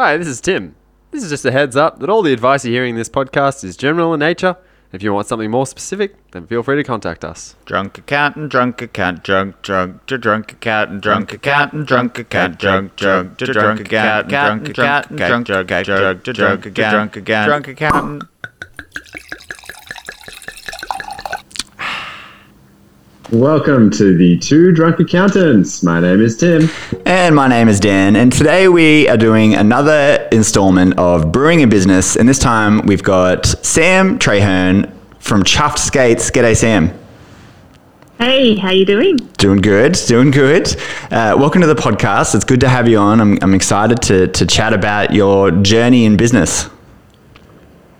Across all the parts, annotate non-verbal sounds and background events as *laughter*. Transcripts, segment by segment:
Hi, this is Tim. This is just a heads up that all the advice you're hearing in this podcast is general in nature. If you want something more specific, then feel free to contact us. Drunk accountant, drunk accountant, drunk, drunk, to drunk accountant, drunk accountant, drunk accountant, drunk, drunk, to drunk accountant, drunk accountant, drunk, to drunk accountant, drunk accountant, drunk accountant. Welcome to the Two Drunk Accountants. My name is Tim. And my name is Dan, and today we are doing another installment of Brewing a Business, and this time we've got Sam Traherne from Chuffed Skates. G'day, Sam. Hey, how you doing? Doing good, doing good. Uh, welcome to the podcast. It's good to have you on. I'm, I'm excited to, to chat about your journey in business.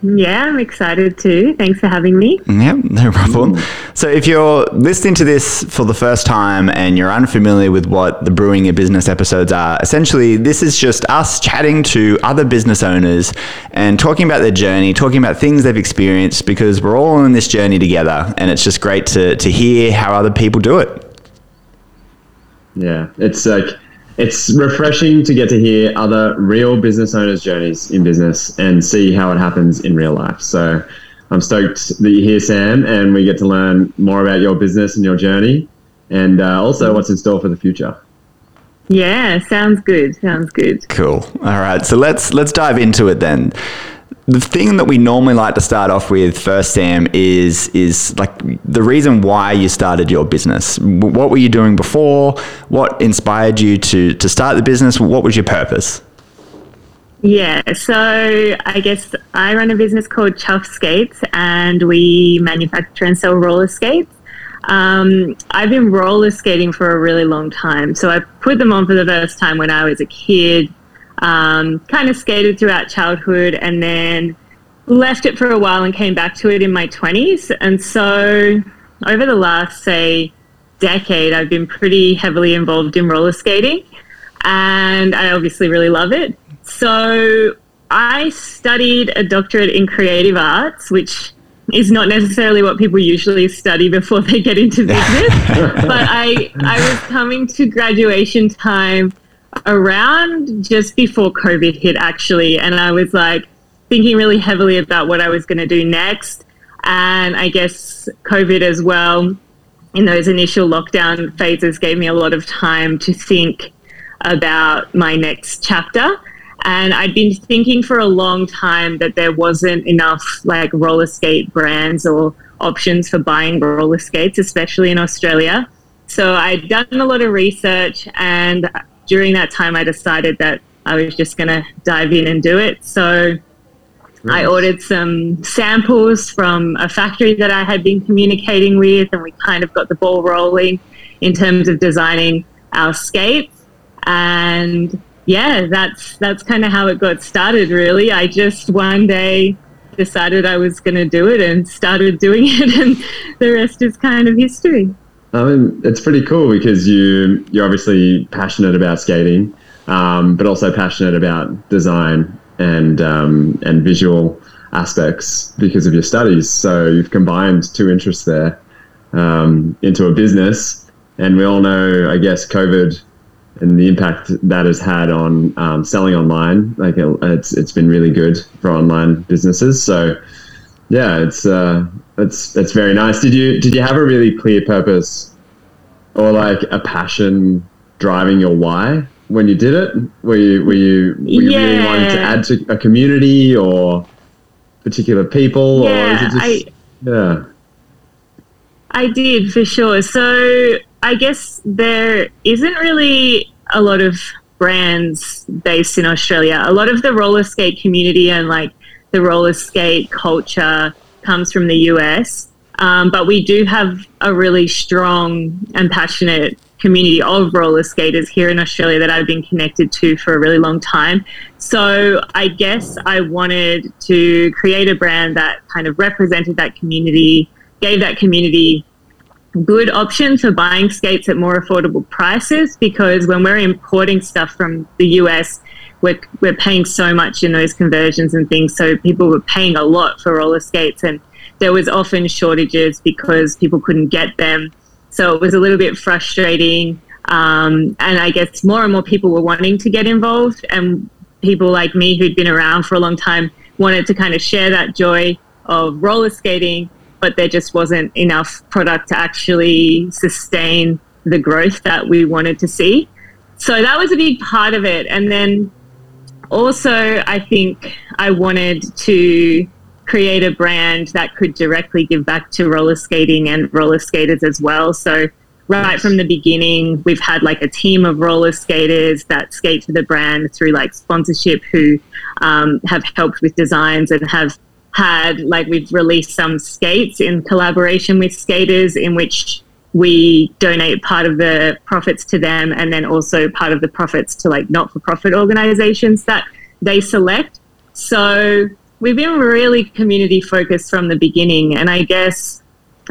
Yeah, I'm excited too. Thanks for having me. Yep, no problem. So, if you're listening to this for the first time and you're unfamiliar with what the Brewing a Business episodes are, essentially, this is just us chatting to other business owners and talking about their journey, talking about things they've experienced because we're all on this journey together. And it's just great to, to hear how other people do it. Yeah, it's like it's refreshing to get to hear other real business owners' journeys in business and see how it happens in real life. So I'm stoked that you're here, Sam, and we get to learn more about your business and your journey, and uh, also what's in store for the future. Yeah, sounds good. Sounds good. Cool. All right, so let's let's dive into it then the thing that we normally like to start off with first, Sam, is is like the reason why you started your business. What were you doing before? What inspired you to to start the business? What was your purpose? Yeah, so I guess I run a business called Chuffed Skates, and we manufacture and sell roller skates. Um, I've been roller skating for a really long time, so I put them on for the first time when I was a kid um, kind of skated throughout childhood and then left it for a while and came back to it in my 20s. And so over the last, say, decade, I've been pretty heavily involved in roller skating and I obviously really love it. So I studied a doctorate in creative arts, which is not necessarily what people usually study before they get into *laughs* business. but I, I was coming to graduation time around just before COVID hit, actually. And I was like thinking really heavily about what I was going to do next. And I guess COVID as well, in those initial lockdown phases, gave me a lot of time to think about my next chapter. And I'd been thinking for a long time that there wasn't enough like roller skate brands or options for buying roller skates, especially in Australia. So I'd done a lot of research and during that time, I decided that I was just going to dive in and do it. So I ordered some samples from a factory that I had been communicating with, and we kind of got the ball rolling in terms of designing our skates. And yeah, that's that's kind of how it got started. Really, I just one day decided I was going to do it and started doing *laughs* it, and the rest is kind of history. I mean, it's pretty cool because you you're obviously passionate about skating, um, but also passionate about design and um, and visual aspects because of your studies. So you've combined two interests there um, into a business, and we all know, I guess, COVID and the impact that has had on um, selling online. Like it's it's been really good for online businesses. So yeah, it's uh, that's that's very nice. Did you did you have a really clear purpose or like a passion driving your why when you did it? Were you were you were you yeah. really wanting to add to a community or particular people yeah, or is it just I, yeah. I did for sure. So I guess there isn't really a lot of brands based in Australia. A lot of the roller skate community and like the roller skate culture comes from the US. Um, but we do have a really strong and passionate community of roller skaters here in Australia that I've been connected to for a really long time. So I guess I wanted to create a brand that kind of represented that community, gave that community good options for buying skates at more affordable prices because when we're importing stuff from the US, we're, we're paying so much in those conversions and things. So people were paying a lot for roller skates, and there was often shortages because people couldn't get them. So it was a little bit frustrating. Um, and I guess more and more people were wanting to get involved. And people like me who'd been around for a long time wanted to kind of share that joy of roller skating, but there just wasn't enough product to actually sustain the growth that we wanted to see. So that was a big part of it. And then also, I think I wanted to create a brand that could directly give back to roller skating and roller skaters as well. So right from the beginning, we've had like a team of roller skaters that skate for the brand through like sponsorship who um, have helped with designs and have had like we've released some skates in collaboration with skaters in which we donate part of the profits to them and then also part of the profits to like not-for-profit organizations that they select. So we've been really community focused from the beginning. And i guess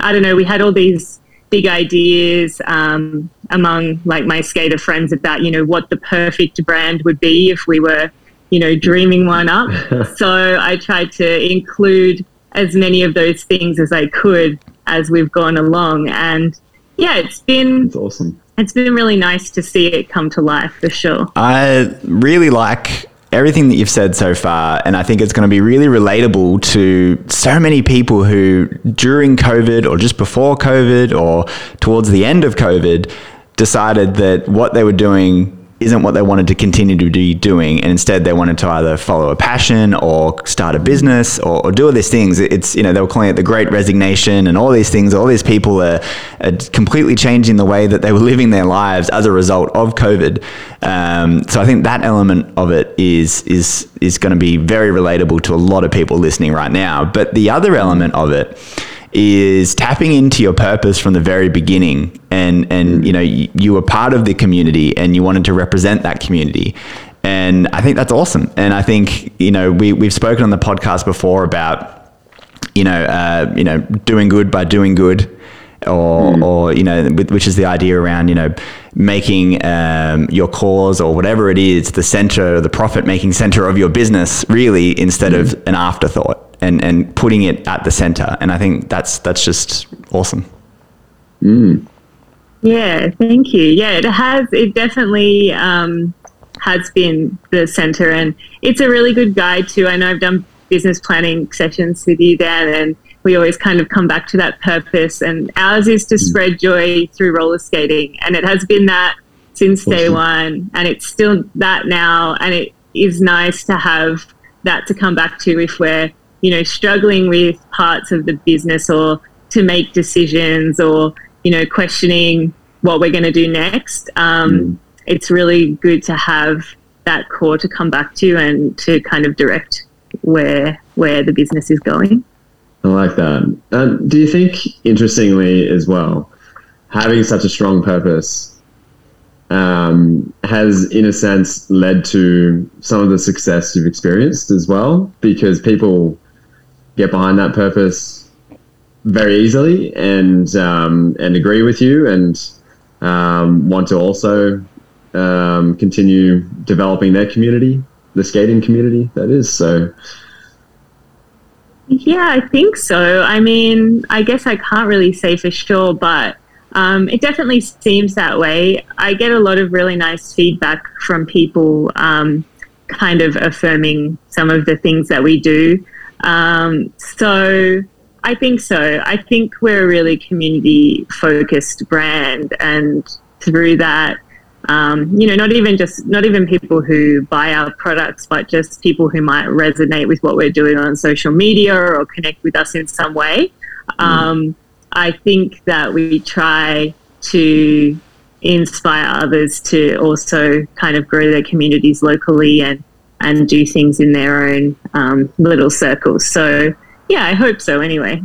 i don't know we had all these big ideas um, among like my skater friends about you know what the perfect brand would be if we were you know dreaming one up. *laughs* So i tried to include as many of those things as i could as we've gone along. And yeah it's been It's awesome. it's been really nice to see it come to life for sure I really like everything that you've said so far, and I think it's going to be really relatable to so many people who, during COVID or just before COVID or towards the end of COVID, decided that what they were doing isn't what they wanted to continue to be doing, and instead they wanted to either follow a passion or start a business or, or do all these things. It's you know they were calling it the Great Resignation and all these things. All these people are, are completely changing the way that they were living their lives as a result of COVID. Um, so I think that element of it is is is going to be very relatable to a lot of people listening right now. But the other element of it is tapping into your purpose from the very beginning. And and you know you, you were part of the community and you wanted to represent that community. And I think that's awesome. And I think you know we we've spoken on the podcast before about you know uh, you know doing good by doing good or, or you know, which is the idea around you know making um, your cause or whatever it is the center, the profit-making center of your business, really instead of an afterthought, and and putting it at the center. And I think that's that's just awesome. Yeah, thank you. Yeah, it has. It definitely um, has been the center, and it's a really good guide too. I know I've done business planning sessions with you, Dan, and we always kind of come back to that purpose. And ours is to spread joy through roller skating, and it has been that since day one, and it's still that now. And it is nice to have that to come back to if we're you know struggling with parts of the business or to make decisions or you know questioning what we're going to do next um, it's really good to have that core to come back to and to kind of direct where where the business is going I like that. Uh, do you think, interestingly as well, having such a strong purpose um, has, in a sense, led to some of the success you've experienced as well? Because people get behind that purpose very easily and um, and agree with you and um, want to also um, continue developing their community, the skating community. That is so. Yeah, I think so. I mean, I guess I can't really say for sure, but um, it definitely seems that way. I get a lot of really nice feedback from people um, kind of affirming some of the things that we do. Um, so I think so. I think we're a really community focused brand, and through that, um, you know, not even just not even people who buy our products, but just people who might resonate with what we're doing on social media or connect with us in some way. Um, I think that we try to inspire others to also kind of grow their communities locally and and do things in their own um, little circles. So yeah, I hope so. Anyway.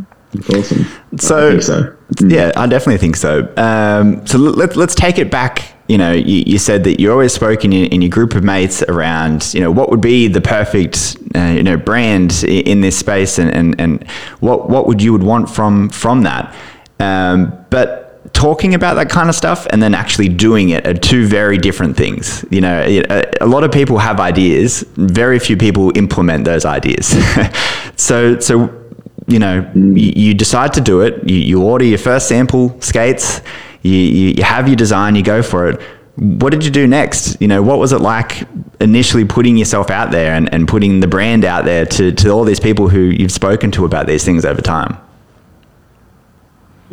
Awesome. So- I think so. Yeah, I definitely think so. Um, so let, let's take it back. You know, you, you said that you always spoke in your, in your group of mates around, you know, what would be the perfect, uh, you know, brand i- in this space, and, and, and what what would you would want from from that. Um, but talking about that kind of stuff and then actually doing it are two very different things. You know, a, uh, a lot of people have ideas, very few people implement those ideas. *laughs* so so you know, you, decide to do it, you, you order your first sample skates, you, you, you have your design, you go for it. what did you do next? You know, what was it like initially putting yourself out there and, and putting the brand out there to, to all these people who you've spoken to about these things over time?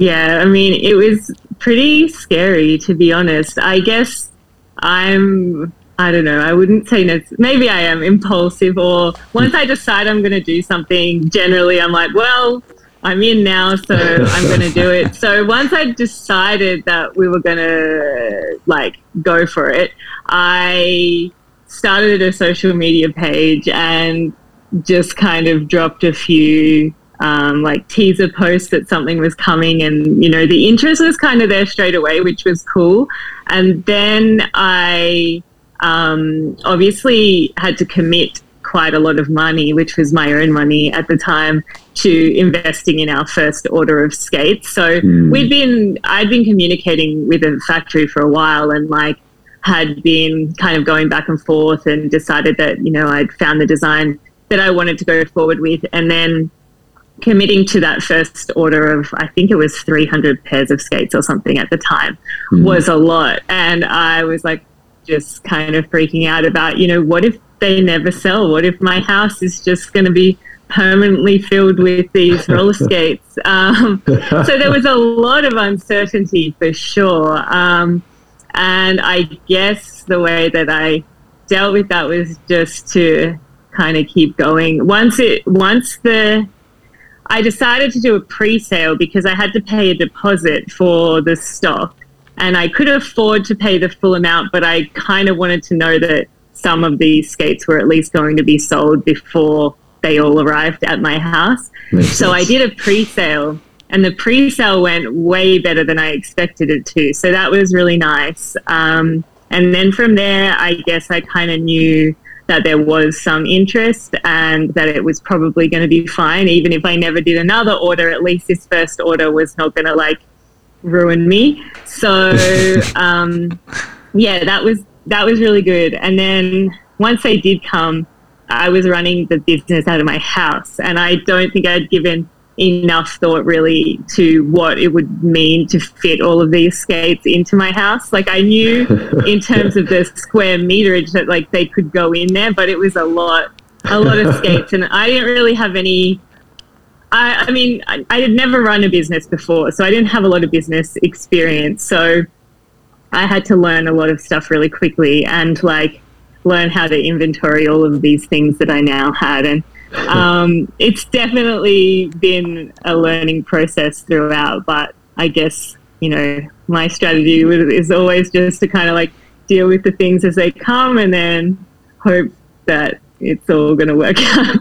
Yeah, I mean, it was pretty scary to be honest. I guess I'm, I don't know, I wouldn't say, no, maybe I am impulsive, or once I decide I'm going to do something, generally I'm like, well, I'm in now, so I'm going to do it. *laughs* So once I decided that we were going to like go for it, I started a social media page and just kind of dropped a few um, like teaser posts that something was coming, and you know the interest was kind of there straight away, which was cool. And then I um, obviously had to commit quite a lot of money, which was my own money at the time, to investing in our first order of skates. So mm. we'd been, I'd been communicating with a factory for a while and like had been kind of going back and forth and decided that, you know, I'd found the design that I wanted to go forward with. And then committing to that first order of, I think it was 300 pairs of skates or something at the time, mm. was a lot. And I was like, just kind of freaking out about, you know, what if they never sell? What if my house is just going to be permanently filled with these *laughs* roller skates? Um, so there was a lot of uncertainty for sure. Um, and I guess the way that I dealt with that was just to kind of keep going. Once it, once the, I decided to do a pre-sale because I had to pay a deposit for the stock and I could afford to pay the full amount, but I kind of wanted to know that some of these skates were at least going to be sold before they all arrived at my house. Makes so sense. I did a pre-sale and the pre-sale went way better than I expected it to. So that was really nice. Um, and then from there, I guess I kind of knew that there was some interest and that it was probably going to be fine. Even if I never did another order, at least this first order was not going to like ruin me. So *laughs* um, yeah, that was that was really good. And then once they did come, I was running the business out of my house, and I don't think I'd given enough thought really to what it would mean to fit all of these skates into my house. Like I knew *laughs* in terms of the square meterage that like they could go in there, but it was a lot, a lot of skates, and I didn't really have any. I, I mean, I, I had never run a business before, so I didn't have a lot of business experience. So I had to learn a lot of stuff really quickly and like learn how to inventory all of these things that I now had. And um, it's definitely been a learning process throughout. But I guess, you know, my strategy is always just to kind of like deal with the things as they come and then hope that it's all going to work *laughs* out.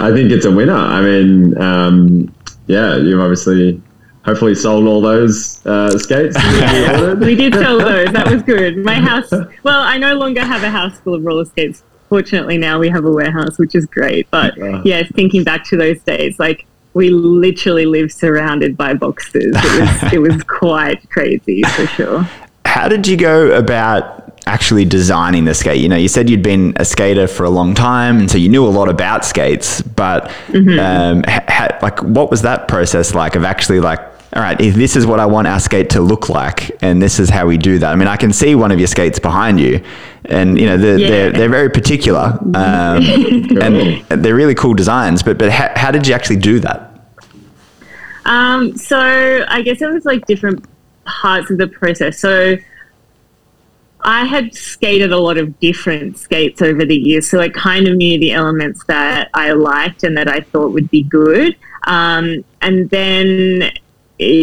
I think it's a winner. I mean, um, yeah, you've obviously hopefully sold all those uh, skates. *laughs* we did sell those. That was good. My house. Well, I no longer have a house full of roller skates. Fortunately, now we have a warehouse, which is great. But yeah, thinking back to those days, like we literally lived surrounded by boxes. It was, *laughs* it was quite crazy for sure. How did you go about actually designing the skate? You know, you said you'd been a skater for a long time, and so you knew a lot about skates. But mm-hmm. um, ha- like, what was that process like of actually like all right, if this is what I want our skate to look like, and this is how we do that. I mean, I can see one of your skates behind you, and you know they're yeah. they're, they're, very particular, um, *laughs* and they're really cool designs. But but how, how did you actually do that? Um, so I guess it was like different parts of the process. So I had skated a lot of different skates over the years, so I kind of knew the elements that I liked and that I thought would be good. Um, and then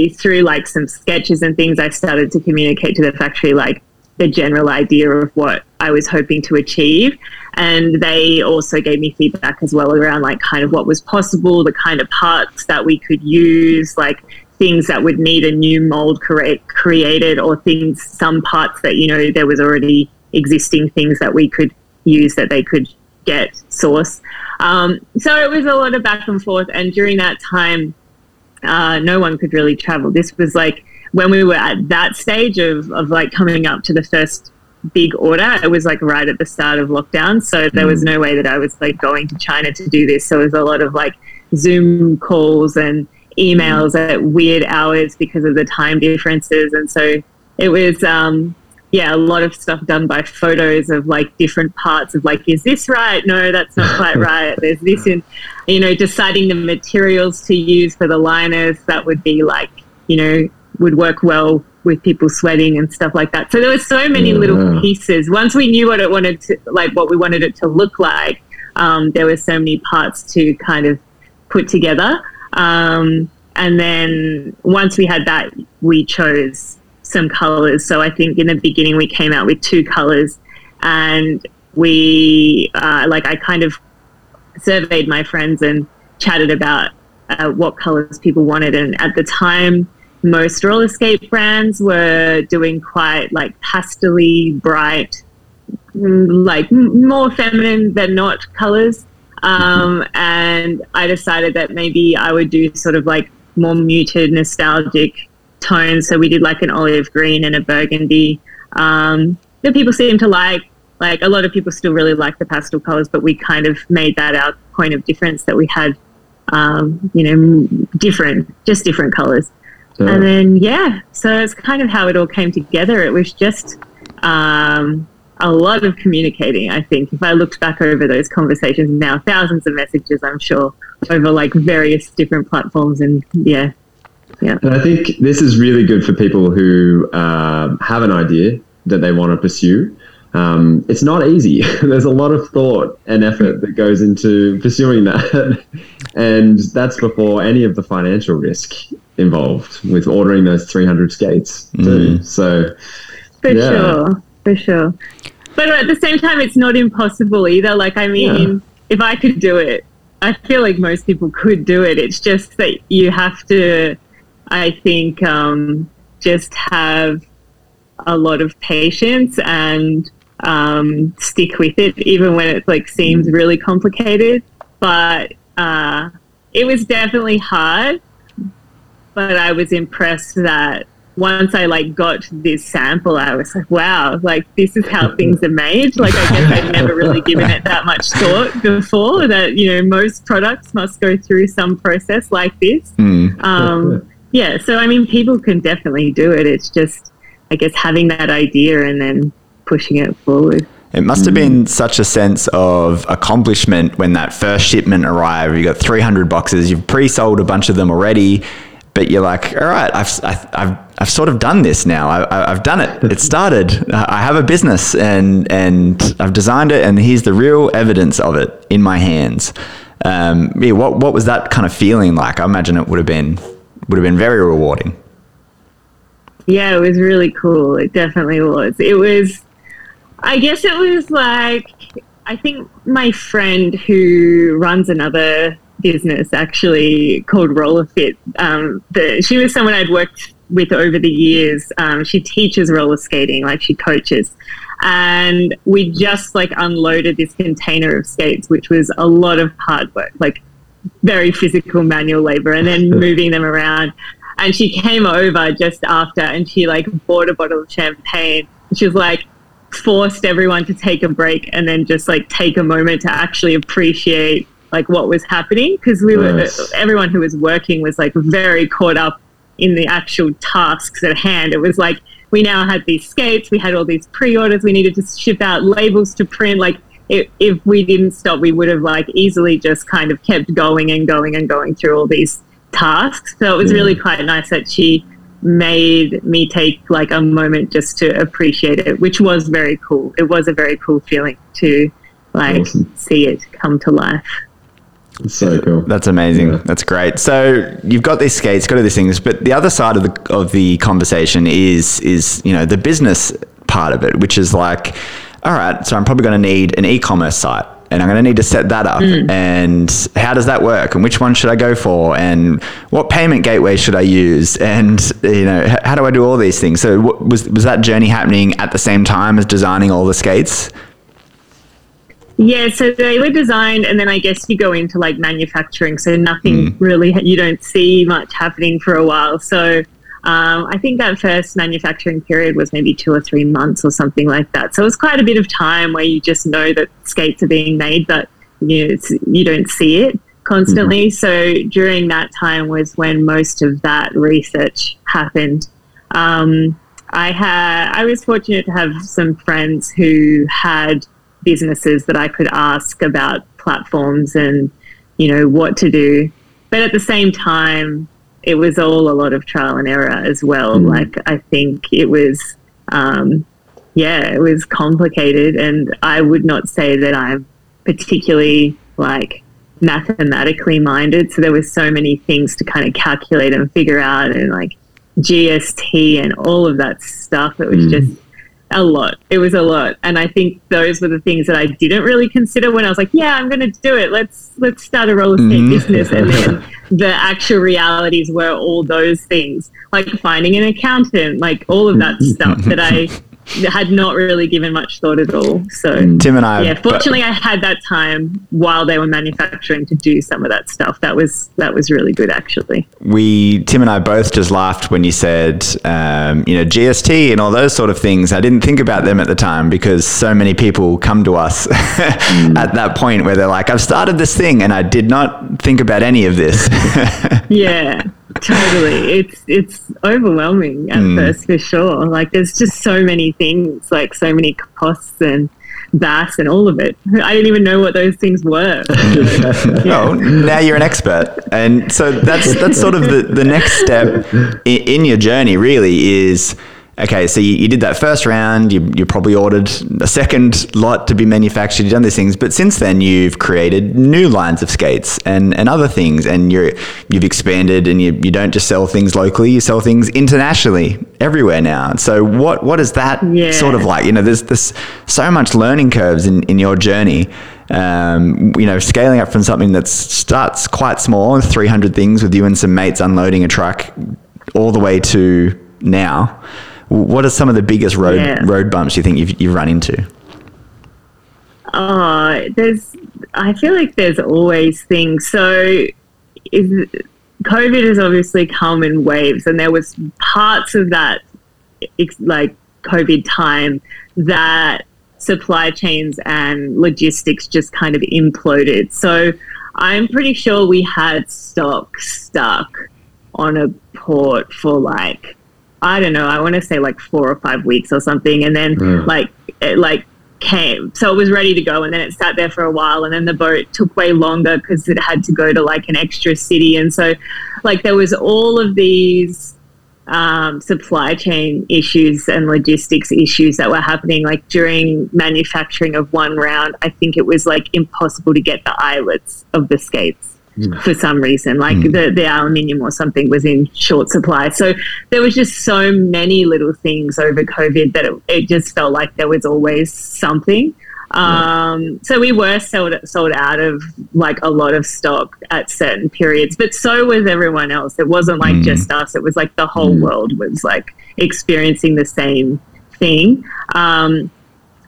through like some sketches and things, I started to communicate to the factory like the general idea of what I was hoping to achieve. And they also gave me feedback as well around like kind of what was possible, the kind of parts that we could use, like things that would need a new mold create, created or things, some parts that, you know, there was already existing things that we could use that they could get source. Um, so it was a lot of back and forth. And during that time, uh, no one could really travel. This was like when we were at that stage of, of like coming up to the first big order, it was like right at the start of lockdown. So there was mm. no way that I was like going to China to do this. So it was a lot of like Zoom calls and emails at weird hours because of the time differences. And so it was um, yeah, a lot of stuff done by photos of like different parts of like, is this right? No, that's not quite *laughs* right. There's this in, you know, deciding the materials to use for the liners that would be like, you know, would work well with people sweating and stuff like that. So there were so many little pieces. Once we knew what it wanted to, like what we wanted it to look like, um, there were so many parts to kind of put together. Um, and then once we had that, we chose some colors. So I think in the beginning we came out with two colors, and we uh, like I kind of surveyed my friends and chatted about uh, what colors people wanted. And at the time, most roller skate brands were doing quite like pastely bright, mm, like more feminine than not colors. Um, and I decided that maybe I would do sort of like more muted, nostalgic tones. So we did like an olive green and a burgundy um, that people seemed to like. Like a lot of people still really like the pastel colors, but we kind of made that our point of difference that we had, um, you know, different, just different colors. Yeah. And then, yeah, so it's kind of how it all came together. It was just um, a lot of communicating, I think. If I looked back over those conversations now, thousands of messages, I'm sure, over like various different platforms. And yeah, And I think this is really good for people who um have an idea that they want to pursue. Um, it's not easy. *laughs* There's a lot of thought and effort that goes into pursuing that. *laughs* and that's before any of the financial risk involved with ordering those 300 skates, too. So, for Yeah. sure, for sure. But at the same time, it's not impossible either. Like, I mean, if I could do it, I feel like most people could do it. It's just that you have to, I think, um, just have a lot of patience and um, stick with it, even when it like seems really complicated. But uh, it was definitely hard. But I was impressed that once I like got this sample, I was like, wow, like this is how *laughs* things are made. Like I guess I'd never really given it that much *laughs* thought before. That you know most products must go through some process like this. Mm. Um, yeah, so I mean, people can definitely do it. It's just, I guess, having that idea and then pushing it forward. It must have been such a sense of accomplishment when that first shipment arrived. You got 300 boxes, you've pre sold a bunch of them already, but you're like, all right, I've, I've, I've, I've sort of done this now. I, I- I've done it. It started. I have a business and, and I've designed it, and here's the real evidence of it in my hands. Um, yeah, what, what was that kind of feeling like? I imagine it would have been, would have been very rewarding. Yeah, it was really cool. It definitely was. It was, I guess it was like, I think my friend who runs another business actually called Roller Fit, um, the, she was someone I'd worked with over the years. Um, she teaches roller skating, like she coaches. And we just like unloaded this container of skates, which was a lot of hard work, like very physical manual labor, and then *laughs* moving them around and she came over just after and she like bought a bottle of champagne she was like forced everyone to take a break and then just like take a moment to actually appreciate like what was happening because we were everyone who was working was like very caught up in the actual tasks at hand it was like we now had these skates we had all these pre-orders we needed to ship out labels to print like if, if we didn't stop we would have like easily just kind of kept going and going and going through all these tasks. So it was Yeah. really quite nice that she made me take like a moment just to appreciate it, which was very cool. It was a very cool feeling to like Awesome. see it come to life. It's so cool. That's amazing. Yeah. That's great. So you've got these skates, got all these things, but the other side of the of the conversation is is you know the business part of it, which is like, all right, so I'm probably going to need an e-commerce site. And I'm going to need to set that up. Hmm. And how does that work? And which one should I go for? And what payment gateway should I use? And you know, h- how do I do all these things? So what, was was that journey happening at the same time as designing all the skates? Yeah, so they were designed, and then I guess you go into like manufacturing, so nothing hmm. really, you don't see much happening for a while. So um, I think that first manufacturing period was maybe two or three months or something like that. So it was quite a bit of time where you just know that skates are being made, but you, know, it's, you don't see it constantly. So during that time was when most of that research happened. Um, I had I was fortunate to have some friends who had businesses that I could ask about platforms and you know what to do. But at the same time, it was all a lot of trial and error as well. Mm. Like I think it was, um, yeah, it was complicated, and I would not say that I'm particularly like mathematically minded. So there were so many things to kind of calculate and figure out, and like GST and all of that stuff. It was mm. just a lot. It was a lot, and I think those were the things that I didn't really consider when I was like, "Yeah, I'm going to do it. Let's let's start a roller skate mm. business." And then *laughs* the actual realities were all those things, like finding an accountant, like all of that mm-hmm. stuff that I *laughs* had not really given much thought at all. So mm. Tim and I. yeah, uh, fortunately, I had that time while they were manufacturing to do some of that stuff. That was that was really good, actually. we Tim and I both just laughed when you said um, you know GST and all those sort of things. I didn't think about them at the time because so many people come to us *laughs* mm. at that point where they're like, "I've started this thing and I did not think about any of this." *laughs* Yeah, totally. It's it's overwhelming at hmm. first for sure. Like there's just so many things, like so many costs and BAS and all of it. I didn't even know what those things were. *laughs* Oh, now you're an expert, and so that's that's sort of the, the next step in, in your journey. Really is okay. So you, you did that first round. You, you probably ordered a second lot to be manufactured. You've done these things, but since then you've created new lines of skates and, and other things, and you're you've expanded, and you, you don't just sell things locally. You sell things internationally everywhere now. So what what is that Yeah. sort of like? You know, there's there's so much learning curves in, in your journey um, you know, scaling up from something that starts quite small, 300 things with you and some mates unloading a truck, all the way to now. What are some of the biggest road Yeah. road bumps you think you've, you've run into? Oh, there's. I feel like there's always things. So, is, COVID has obviously come in waves, and there was parts of that, like COVID time, that supply chains and logistics just kind of imploded. So, I'm pretty sure we had stock stuck on a port for like I don't know. I want to say like four or five weeks or something, and then Mm. like it like came, so it was ready to go, and then it sat there for a while, and then the boat took way longer because it had to go to like an extra city, and so like there was all of these um, supply chain issues and logistics issues that were happening like during manufacturing of one round. I think it was like impossible to get the eyelets of the skates for some reason. Like the, the aluminium or something was in short supply. So there was just so many little things over COVID that it, it just felt like there was always something. Um, so we were sold sold out of like a lot of stock at certain periods, but so was everyone else. It wasn't like just us. It was like the whole world was like experiencing the same thing. Um,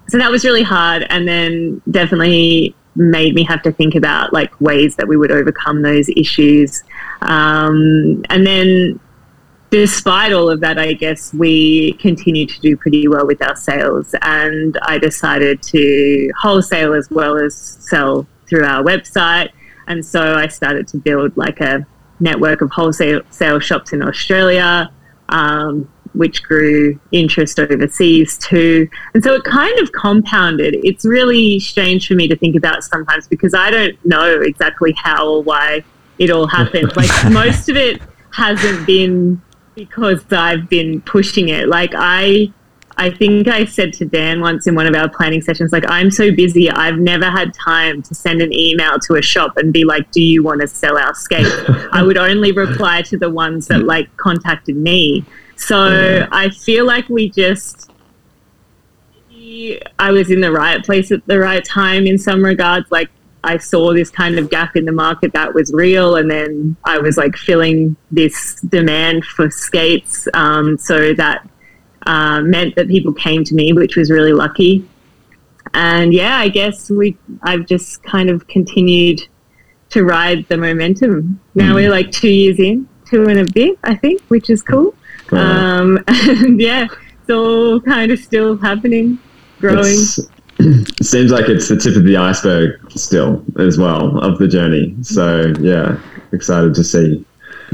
so that was really hard, and then definitely made me have to think about like ways that we would overcome those issues. Um, and then despite all of that, I guess we continued to do pretty well with our sales. And I decided to wholesale as well as sell through our website. And so I started to build like a network of wholesale sale shops in Australia, um, which grew interest overseas too. And so it kind of compounded. It's really strange for me to think about sometimes because I don't know exactly how or why it all happened. *laughs* like most of it hasn't been because I've been pushing it. Like I I think I said to Dan once in one of our planning sessions, like, I'm so busy, I've never had time to send an email to a shop and be like, Do you want to sell our skate? *laughs* I would only reply to the ones that like contacted me. So I feel like we just I was in the right place at the right time in some regards. Like I saw this kind of gap in the market that was real, and then I was like filling this demand for skates. Um, so that uh, meant that people came to me, which was really lucky. And yeah, I guess we I've just kind of continued to ride the momentum. Now we're like two years in, two and a bit, I think, which is cool. Um, *laughs* and yeah, it's all kind of still happening, growing. It's, it *clears throat* seems like it's the tip of the iceberg still as well of the journey. So yeah, excited to see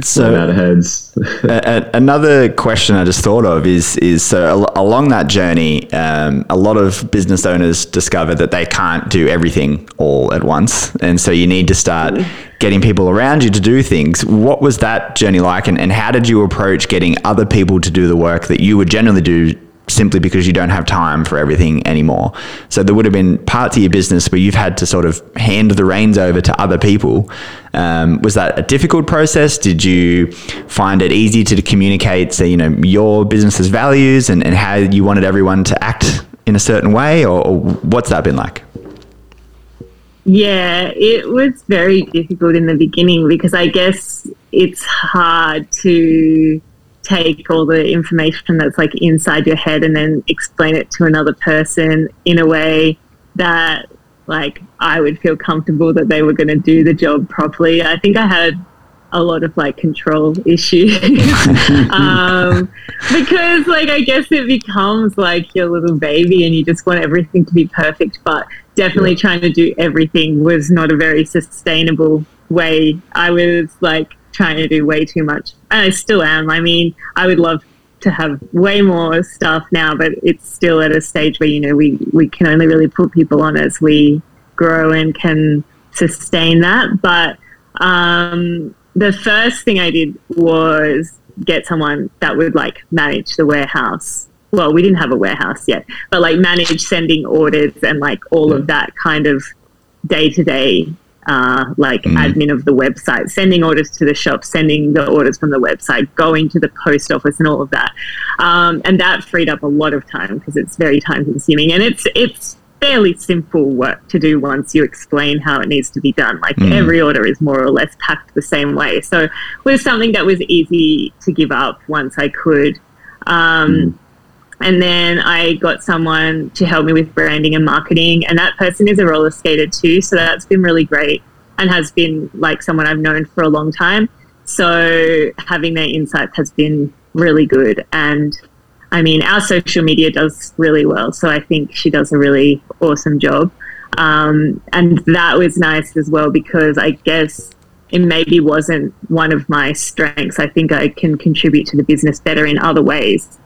So- out of heads. *laughs* A- a- another question I just thought of is is so al- along that journey, um, a lot of business owners discover that they can't do everything all at once, and so you need to start getting people around you to do things. What was that journey like, and, and how did you approach getting other people to do the work that you would generally do? Simply because you don't have time for everything anymore. So, there would have been parts of your business where you've had to sort of hand the reins over to other people. Um, was that a difficult process? Did you find it easy to communicate, say, you know, your business's values and, and how you wanted everyone to act in a certain way, or, or what's that been like? Yeah, it was very difficult in the beginning because I guess it's hard to take all the information that's like inside your head and then explain it to another person in a way that like I would feel comfortable that they were going to do the job properly. I think I had a lot of like control issues. *laughs* Um, because like I guess it becomes like your little baby and you just want everything to be perfect but definitely trying to do everything was not a very sustainable way. I was like trying to do way too much. And I still am. I mean I would love to have way more stuff now but it's still at a stage where you know we we can only really put people on as we grow and can sustain that. But um, the first thing I did was get someone that would like manage the warehouse. Well, we didn't have a warehouse yet, but like manage sending orders and like all of that kind of day to day, like admin of the website, sending orders to the shop, sending the orders from the website, going to the post office, and all of that. Um, and that freed up a lot of time because it's very time consuming and it's it's fairly simple work to do once you explain how it needs to be done. Like every order is more or less packed the same way. So it was something that was easy to give up once I could. Um, And then I got someone to help me with branding and marketing, and that person is a roller skater too. So that's been really great and has been like someone I've known for a long time. So having their insights has been really good. And I mean, our social media does really well. So I think she does a really awesome job. Um, and that was nice as well because I guess it maybe wasn't one of my strengths. I think I can contribute to the business better in other ways.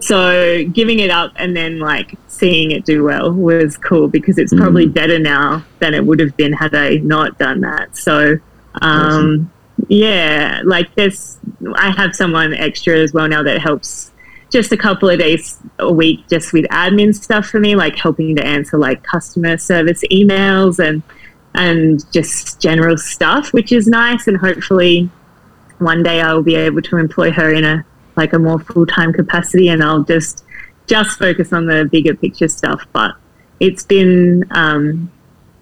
So giving it up and then like seeing it do well was cool because it's probably better now than it would have been had I not done that. So um, yeah, like this, I have someone extra as well now that helps just a couple of days a week just with admin stuff for me, like helping to answer like customer service emails and and just general stuff, which is nice. And hopefully, one day I will be able to employ her in a like a more full time capacity, and I'll just just focus on the bigger picture stuff. But it's been um,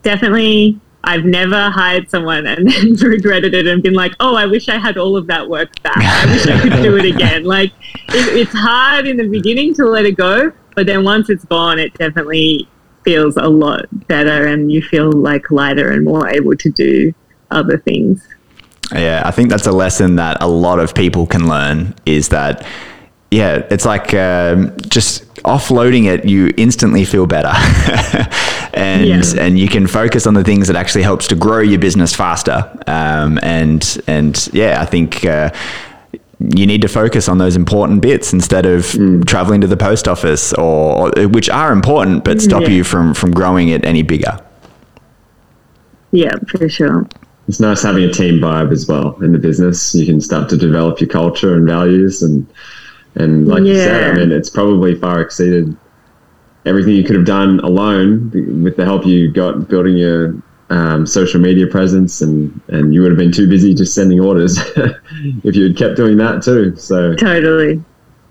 definitely. I've never hired someone and *laughs* then regretted it and been like, oh, I wish I had all of that work back. I wish I could do it again. *laughs* Like, it, it's hard in the beginning to let it go, but then once it's gone, it definitely feels a lot better and you feel like lighter and more able to do other things. Yeah, I think that's a lesson that a lot of people can learn is that, yeah, it's like um, just offloading it, you instantly feel better. *laughs* and Yeah. and you can focus on the things that actually helps to grow your business faster. Um, and and yeah, I think uh, you need to focus on those important bits instead of traveling to the post office or which are important but stop Yeah. you from from growing it any bigger. Yeah, for sure. It's nice having a team vibe as well in the business. You can start to develop your culture and values, and and like you said, I mean, it's probably far exceeded everything you could have done alone with the help you got building your um, social media presence, and and you would have been too busy just sending orders *laughs* if you had kept doing that too. So Totally.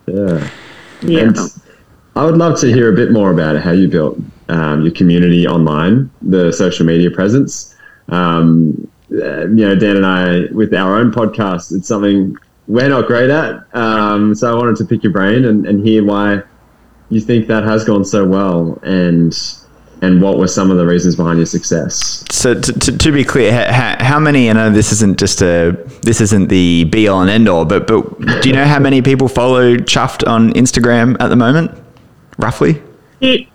yeah. Yeah. And I would love to hear a bit more about how you built um, your community online, the social media presence. Um, uh, you know, Dan and I, with our own podcast, it's something we're not great at. Um, so I wanted to pick your brain and, and hear why you think that has gone so well and and what were some of the reasons behind your success. So to, to, to be clear, how, how many? I know this isn't just a this isn't the be all and end all, but but do you know how many people follow Chuffed on Instagram at the moment, roughly? It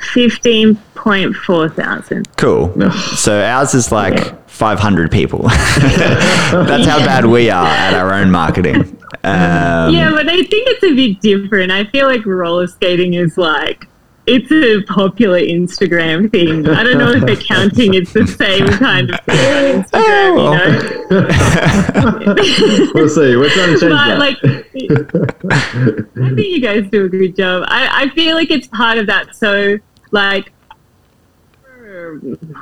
15.4 thousand. Cool. So ours is like 500 people. *laughs* That's how bad we are at our own marketing. Um, yeah, but I think it's a bit different. I feel like roller skating is like it's a popular Instagram thing. I don't know if accounting is the same kind of thing on Instagram, you know. we'll see. We're trying to change but that. like I think you guys do a good job. I, I feel like it's part of that. So like for,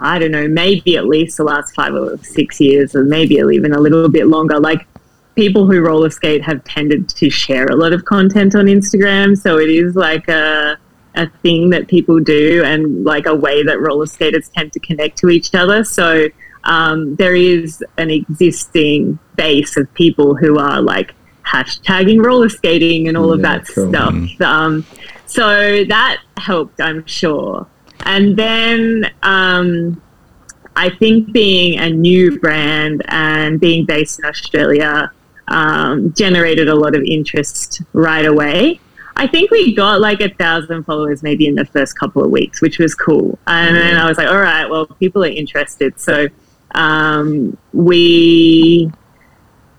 I don't know, maybe at least the last five or six years, or maybe even a little bit longer. Like people who roller skate have tended to share a lot of content on Instagram, so it is like a a thing that people do and like a way that roller skaters tend to connect to each other. So um, there is an existing base of people who are like hashtagging roller skating and all of that cool. stuff. Um, so that helped, I'm sure. And then um, I think being a new brand and being based in Australia um, generated a lot of interest right away. I think we got like a thousand followers maybe in the first couple of weeks, which was cool. And then I was like, all right, well, people are interested. So um, we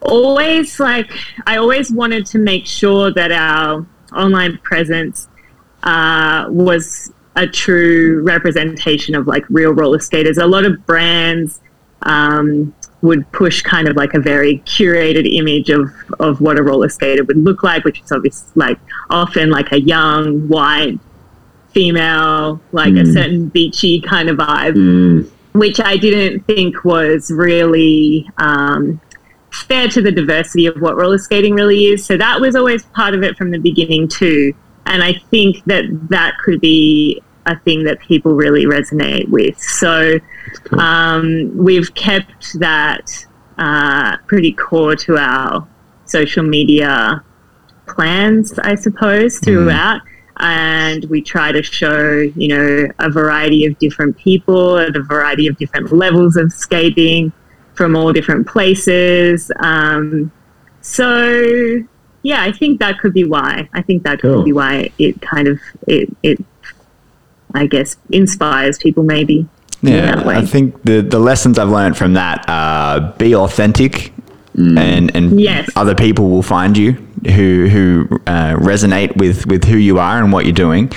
always like, I always wanted to make sure that our online presence uh, was a true representation of like real roller skaters. A lot of brands um, would push kind of like a very curated image of, of what a roller skater would look like, which is obviously like often like a young, white female, like a Mm. certain beachy kind of vibe Mm, which I didn't think was really um, fair to the diversity of what roller skating really is. So that was always part of it from the beginning too. And I think that that could be a thing that people really resonate with. So cool. um, we've kept that uh, pretty core to our social media plans, I suppose, throughout. And we try to show, you know, a variety of different people at a variety of different levels of skating from all different places. Um, so, yeah, I think that could be why. I think that Cool. could be why it kind of it, it I guess inspires people maybe. in Yeah, that way. I think the the lessons I've learned from that are be authentic, and and Yes. other people will find you who who uh, resonate with with who you are and what you're doing.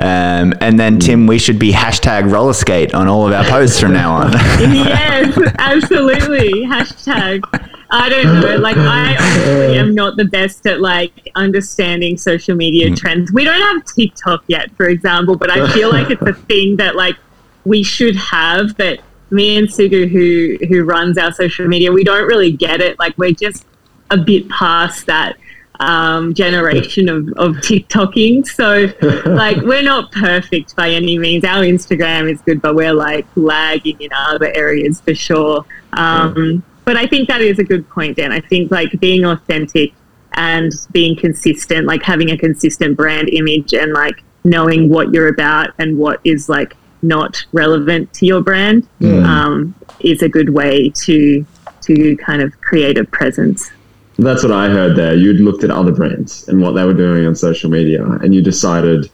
Um, and then Tim, we should be hashtag roller skate on all of our posts from now on. *laughs* yes, *laughs* absolutely. Hashtag. I don't know. *laughs* Like, I honestly am not the best at like understanding social media trends. We don't have TikTok yet, for example, but I feel like it's a *laughs* thing that like we should have. But me and Sugu, who who runs our social media, we don't really get it. Like, we're just a bit past that um, generation of, of TikToking. So, like, we're not perfect by any means. Our Instagram is good, but we're like lagging in other areas for sure. Um, but I think that is a good point, Dan. I think like being authentic and being consistent, like having a consistent brand image and like knowing what you're about and what is like not relevant to your brand um, is a good way to to kind of create a presence. That's what I heard there. You'd looked at other brands and what they were doing on social media, and you decided,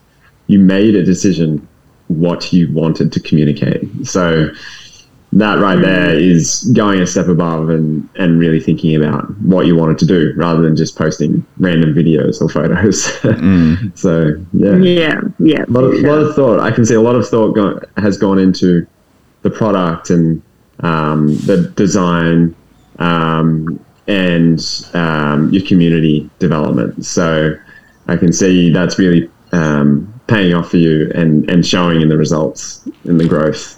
you made a decision what you wanted to communicate. So that right there is going a step above and, and really thinking about what you wanted to do rather than just posting random videos or photos. *laughs* so yeah, Yeah, yeah. a lot, of, sure. lot of thought. I can see a lot of thought go, has gone into the product and um, the design um, and um, your community development. So I can see that's really um, paying off for you and, and showing in the results in the growth.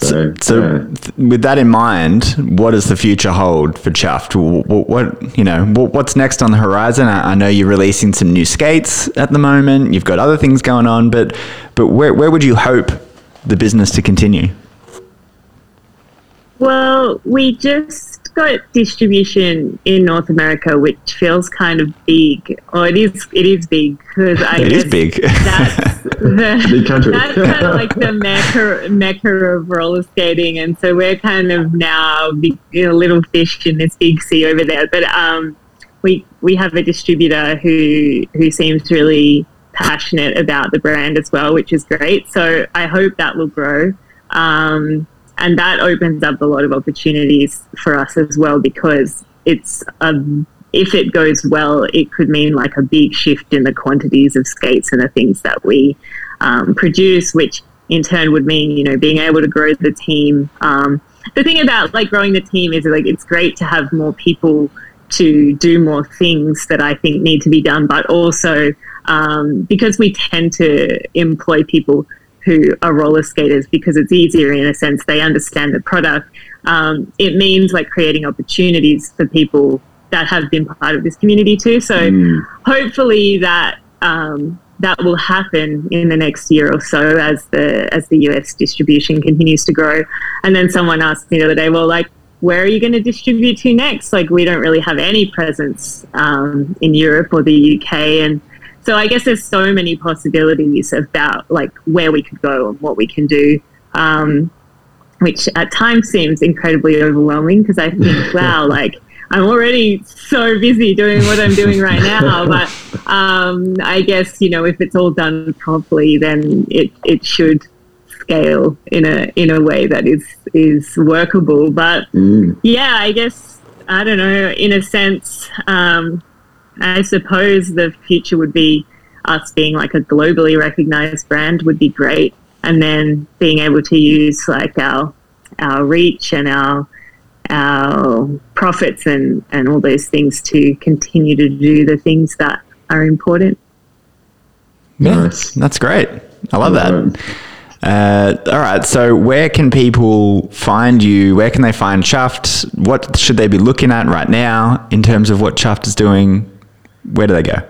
So, So, yeah. th- with that in mind, what does the future hold for Chuffed? What, what you know, what, what's next on the horizon? I, I know you're releasing some new skates at the moment. You've got other things going on, but but where where would you hope the business to continue? Well, we just got distribution in North America, which feels kind of big. Or it is, it is big because I It guess is big. That's the, *laughs* Big country. That's kind of like the mecca, mecca of roller skating, and so we're kind of now big, you know, little fish in this big sea over there. But um, we we have a distributor who who seems really passionate about the brand as well, which is great. So I hope that will grow. Um, and that opens up a lot of opportunities for us as well because it's a if it goes well, it could mean like a big shift in the quantities of skates and the things that we um, produce, which in turn would mean you know being able to grow the team. Um, the thing about like growing the team is like it's great to have more people to do more things that I think need to be done, but also um, because we tend to employ people who are roller skaters because it's easier in a sense they understand the product. Um, it means like creating opportunities for people that have been part of this community too. So mm. hopefully that um, that will happen in the next year or so as the as the US distribution continues to grow. And then someone asked me the other day, well, like, where are you going to distribute to next? Like, we don't really have any presence um, in Europe or the UK, and so I guess there's so many possibilities about like where we could go and what we can do. Um, which at times seems incredibly overwhelming because I think, *laughs* wow, like I'm already so busy doing what I'm doing right now. *laughs* But um, I guess you know if it's all done properly, then it it should scale in a in a way that is is workable. But mm. yeah, I guess I don't know. In a sense, um, I suppose the future would be us being like a globally recognized brand would be great, and then being able to use like our our reach and our our profits and, and all those things to continue to do the things that are important. Yeah, nice. that's great. I love that. Uh, all right. So, where can people find you? Where can they find Chuffed? What should they be looking at right now in terms of what Chuffed is doing? Where do they go?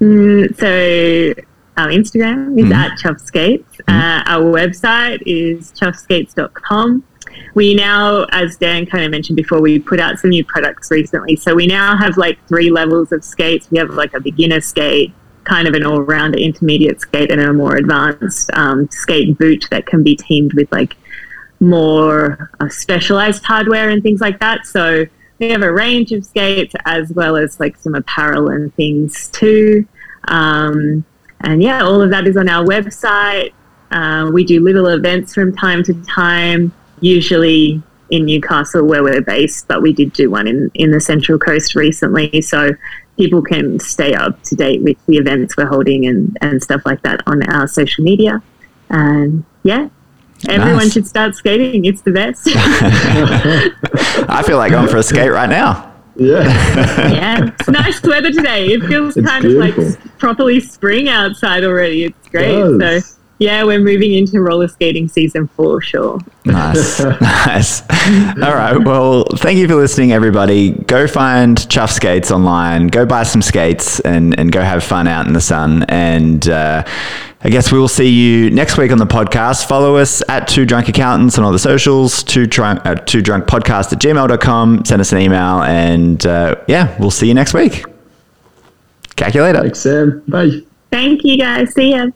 Mm, so, our Instagram is mm-hmm. at Chuffed Skates. Mm-hmm. Uh, our website is chuffedskates.com we now, as Dan kind of mentioned before, we put out some new products recently. So we now have like three levels of skates. We have like a beginner skate, kind of an all rounder intermediate skate, and a more advanced um, skate boot that can be teamed with like more uh, specialized hardware and things like that. So we have a range of skates as well as like some apparel and things too. Um, and yeah, all of that is on our website. Uh, we do little events from time to time usually in Newcastle where we're based, but we did do one in, in the Central Coast recently. So people can stay up to date with the events we're holding and, and stuff like that on our social media. And yeah, everyone nice. should start skating. It's the best. *laughs* *laughs* I feel like going for a skate right now. Yeah. *laughs* yeah. It's nice weather today. It feels it's kind beautiful. of like properly spring outside already. It's great. It so yeah, we're moving into roller skating season for sure. Nice. *laughs* nice. All right. Well, thank you for listening, everybody. Go find Chuffed Skates online. Go buy some skates and, and go have fun out in the sun. And uh, I guess we will see you next week on the podcast. Follow us at Two Drunk Accountants on all the socials, two drunk, uh, two drunk podcast at gmail.com. Send us an email. And uh, yeah, we'll see you next week. Catch you later. Thanks, Sam. Bye. Thank you, guys. See ya.